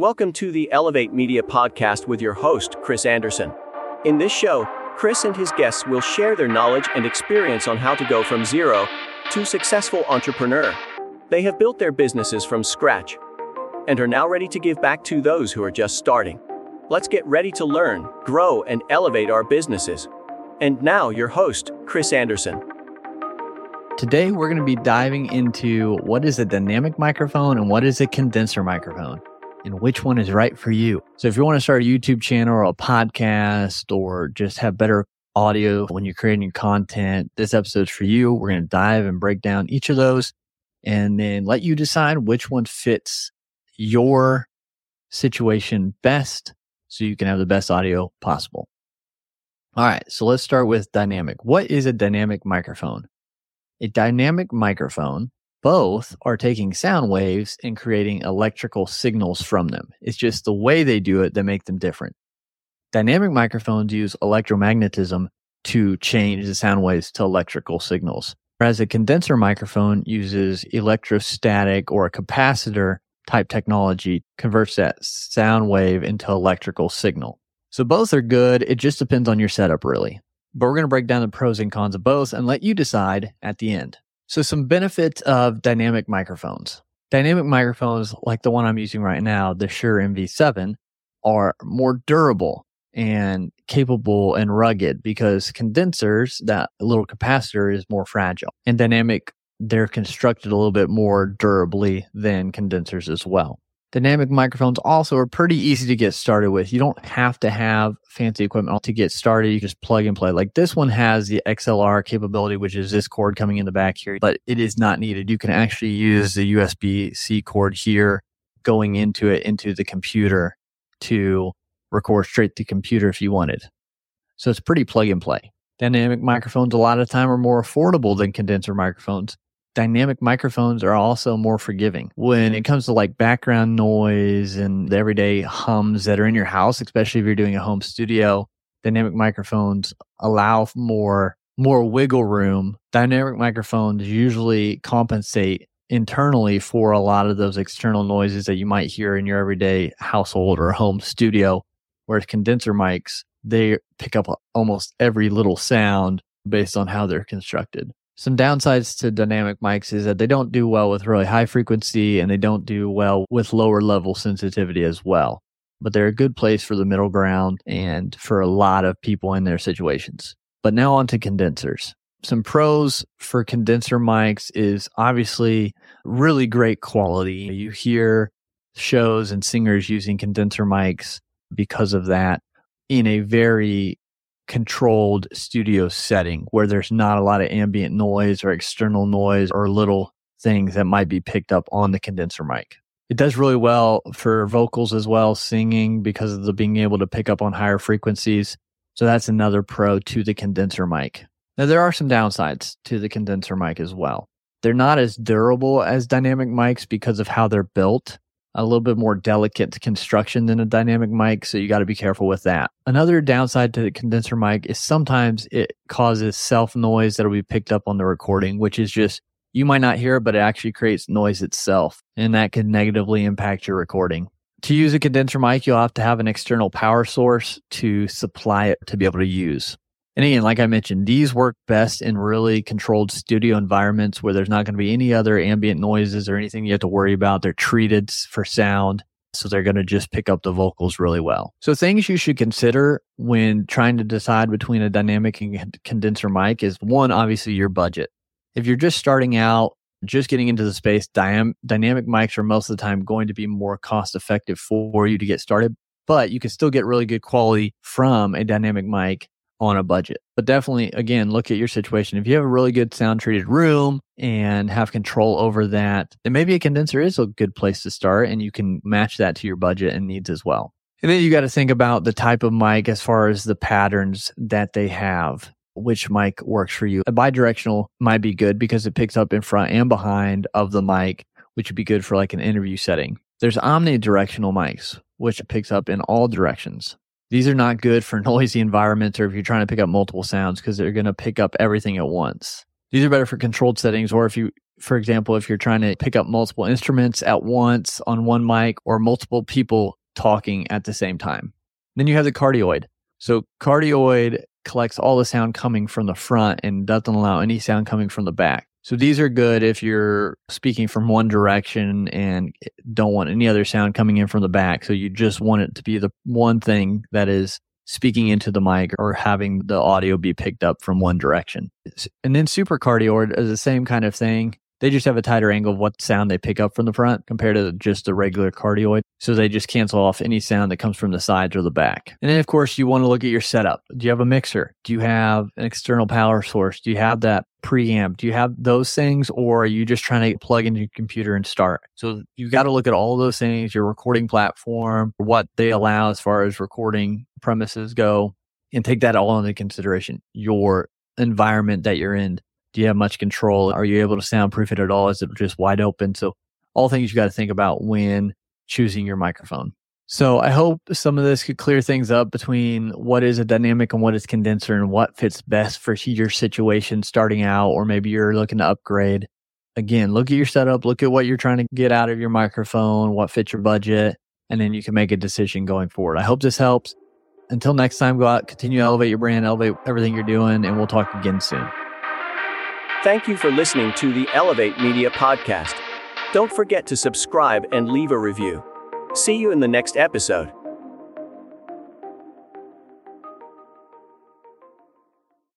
Welcome to the Elevate Media Podcast with your host, Chris Anderson. In this show, Chris and his guests will share their knowledge and experience on how to go from zero to successful entrepreneur. They have built their businesses from scratch and are now ready to give back to those who are just starting. Let's get ready to learn, grow, and elevate our businesses. And now, your host, Chris Anderson. Today, we're going to be diving into what is a dynamic microphone and what is a condenser microphone and which one is right for you. So if you want to start a YouTube channel or a podcast or just have better audio when you're creating content, this episode's for you. We're going to dive and break down each of those and then let you decide which one fits your situation best so you can have the best audio possible. All right. So let's start with dynamic. What is a dynamic microphone? A dynamic microphone both are taking sound waves and creating electrical signals from them. It's just the way they do it that make them different. Dynamic microphones use electromagnetism to change the sound waves to electrical signals. Whereas a condenser microphone uses electrostatic or a capacitor type technology converts that sound wave into electrical signal. So both are good. It just depends on your setup really. But we're going to break down the pros and cons of both and let you decide at the end. So, some benefits of dynamic microphones. Dynamic microphones, like the one I'm using right now, the Shure MV7, are more durable and capable and rugged because condensers, that little capacitor, is more fragile. And dynamic, they're constructed a little bit more durably than condensers as well. Dynamic microphones also are pretty easy to get started with. You don't have to have fancy equipment to get started. You just plug and play. Like this one has the XLR capability, which is this cord coming in the back here, but it is not needed. You can actually use the USB C cord here going into it into the computer to record straight to the computer if you wanted. So it's pretty plug and play. Dynamic microphones a lot of time are more affordable than condenser microphones dynamic microphones are also more forgiving when it comes to like background noise and the everyday hums that are in your house, especially if you're doing a home studio. Dynamic microphones allow more more wiggle room. Dynamic microphones usually compensate internally for a lot of those external noises that you might hear in your everyday household or home studio. Whereas condenser mics, they pick up almost every little sound based on how they're constructed. Some downsides to dynamic mics is that they don't do well with really high frequency and they don't do well with lower level sensitivity as well. But they're a good place for the middle ground and for a lot of people in their situations. But now on to condensers. Some pros for condenser mics is obviously really great quality. You hear shows and singers using condenser mics because of that in a very controlled studio setting where there's not a lot of ambient noise or external noise or little things that might be picked up on the condenser mic. It does really well for vocals as well, singing because of the being able to pick up on higher frequencies. So that's another pro to the condenser mic. Now there are some downsides to the condenser mic as well. They're not as durable as dynamic mics because of how they're built a little bit more delicate to construction than a dynamic mic, so you got to be careful with that. Another downside to the condenser mic is sometimes it causes self noise that'll be picked up on the recording, which is just you might not hear it, but it actually creates noise itself, and that can negatively impact your recording. To use a condenser mic, you'll have to have an external power source to supply it to be able to use. And again, like I mentioned, these work best in really controlled studio environments where there's not going to be any other ambient noises or anything you have to worry about. They're treated for sound. So they're going to just pick up the vocals really well. So things you should consider when trying to decide between a dynamic and condenser mic is one, obviously your budget. If you're just starting out, just getting into the space, dynamic mics are most of the time going to be more cost effective for you to get started, but you can still get really good quality from a dynamic mic on a budget. But definitely, again, look at your situation. If you have a really good sound treated room and have control over that, then maybe a condenser is a good place to start and you can match that to your budget and needs as well. And then you got to think about the type of mic as far as the patterns that they have. Which mic works for you? A bidirectional might be good because it picks up in front and behind of the mic, which would be good for like an interview setting. There's omnidirectional mics, which picks up in all directions. These are not good for noisy environments or if you're trying to pick up multiple sounds because they're going to pick up everything at once. These are better for controlled settings or if you For example, if you're trying to pick up multiple instruments at once on one mic or multiple people talking at the same time. Then you have the cardioid. So cardioid collects all the sound coming from the front and doesn't allow any sound coming from the back. So these are good if you're speaking from one direction and don't want any other sound coming in from the back. So you just want it to be the one thing that is speaking into the mic or having the audio be picked up from one direction. And then supercardioid is the same kind of thing. They just have a tighter angle of what sound they pick up from the front compared to just the regular cardioid. So they just cancel off any sound that comes from the sides or the back. And then, of course, you want to look at your setup. Do you have a mixer? Do you have an external power source? Do you have that preamp? Do you have those things or are you just trying to plug into your computer and start? So you got to look at all those things, your recording platform, what they allow as far as recording premises go, and take that all into consideration. Your environment that you're in do you have much control? Are you able to soundproof it at all? Is it just wide open? So, all things you got to think about when choosing your microphone. So, I hope some of this could clear things up between what is a dynamic and what is condenser and what fits best for your situation starting out, or maybe you're looking to upgrade. Again, look at your setup, look at what you're trying to get out of your microphone, what fits your budget, and then you can make a decision going forward. I hope this helps. Until next time, go out, continue to elevate your brand, elevate everything you're doing, and we'll talk again soon. Thank you for listening to the Elevate Media Podcast. Don't forget to subscribe and leave a review. See you in the next episode.